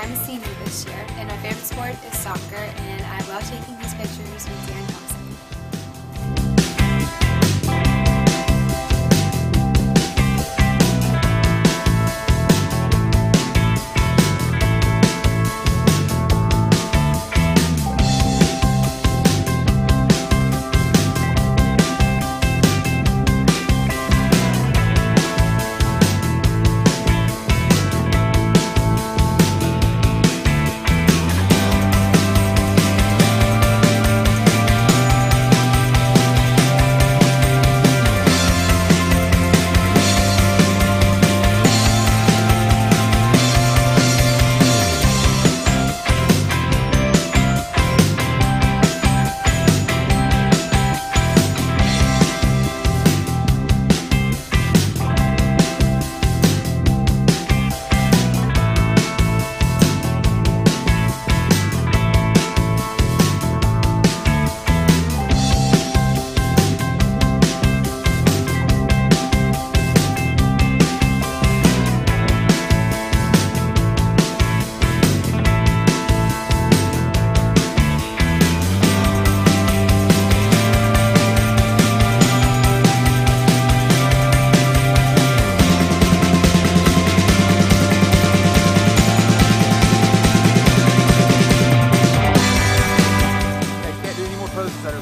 I'm a senior this year, and my favorite sport is soccer, and I love taking these pictures with Dan Thompson.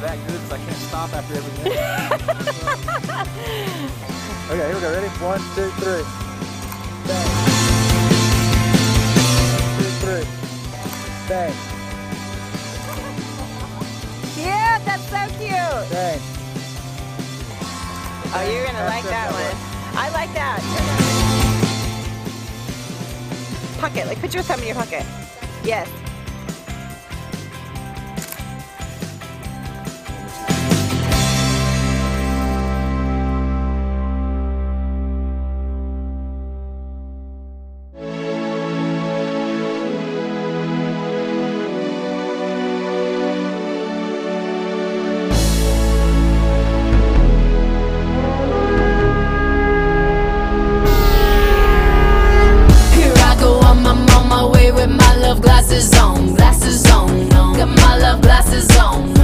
That good because I can't stop after every minute. okay, here we go. Ready? One, two, three. Bang. Two, three. Bang. Cute, that's so cute. Bang. Oh, you're gonna like that one. I like that. Pocket, like put your thumb in your pocket. Yes. Glasses on, glasses on. Got my love glasses on.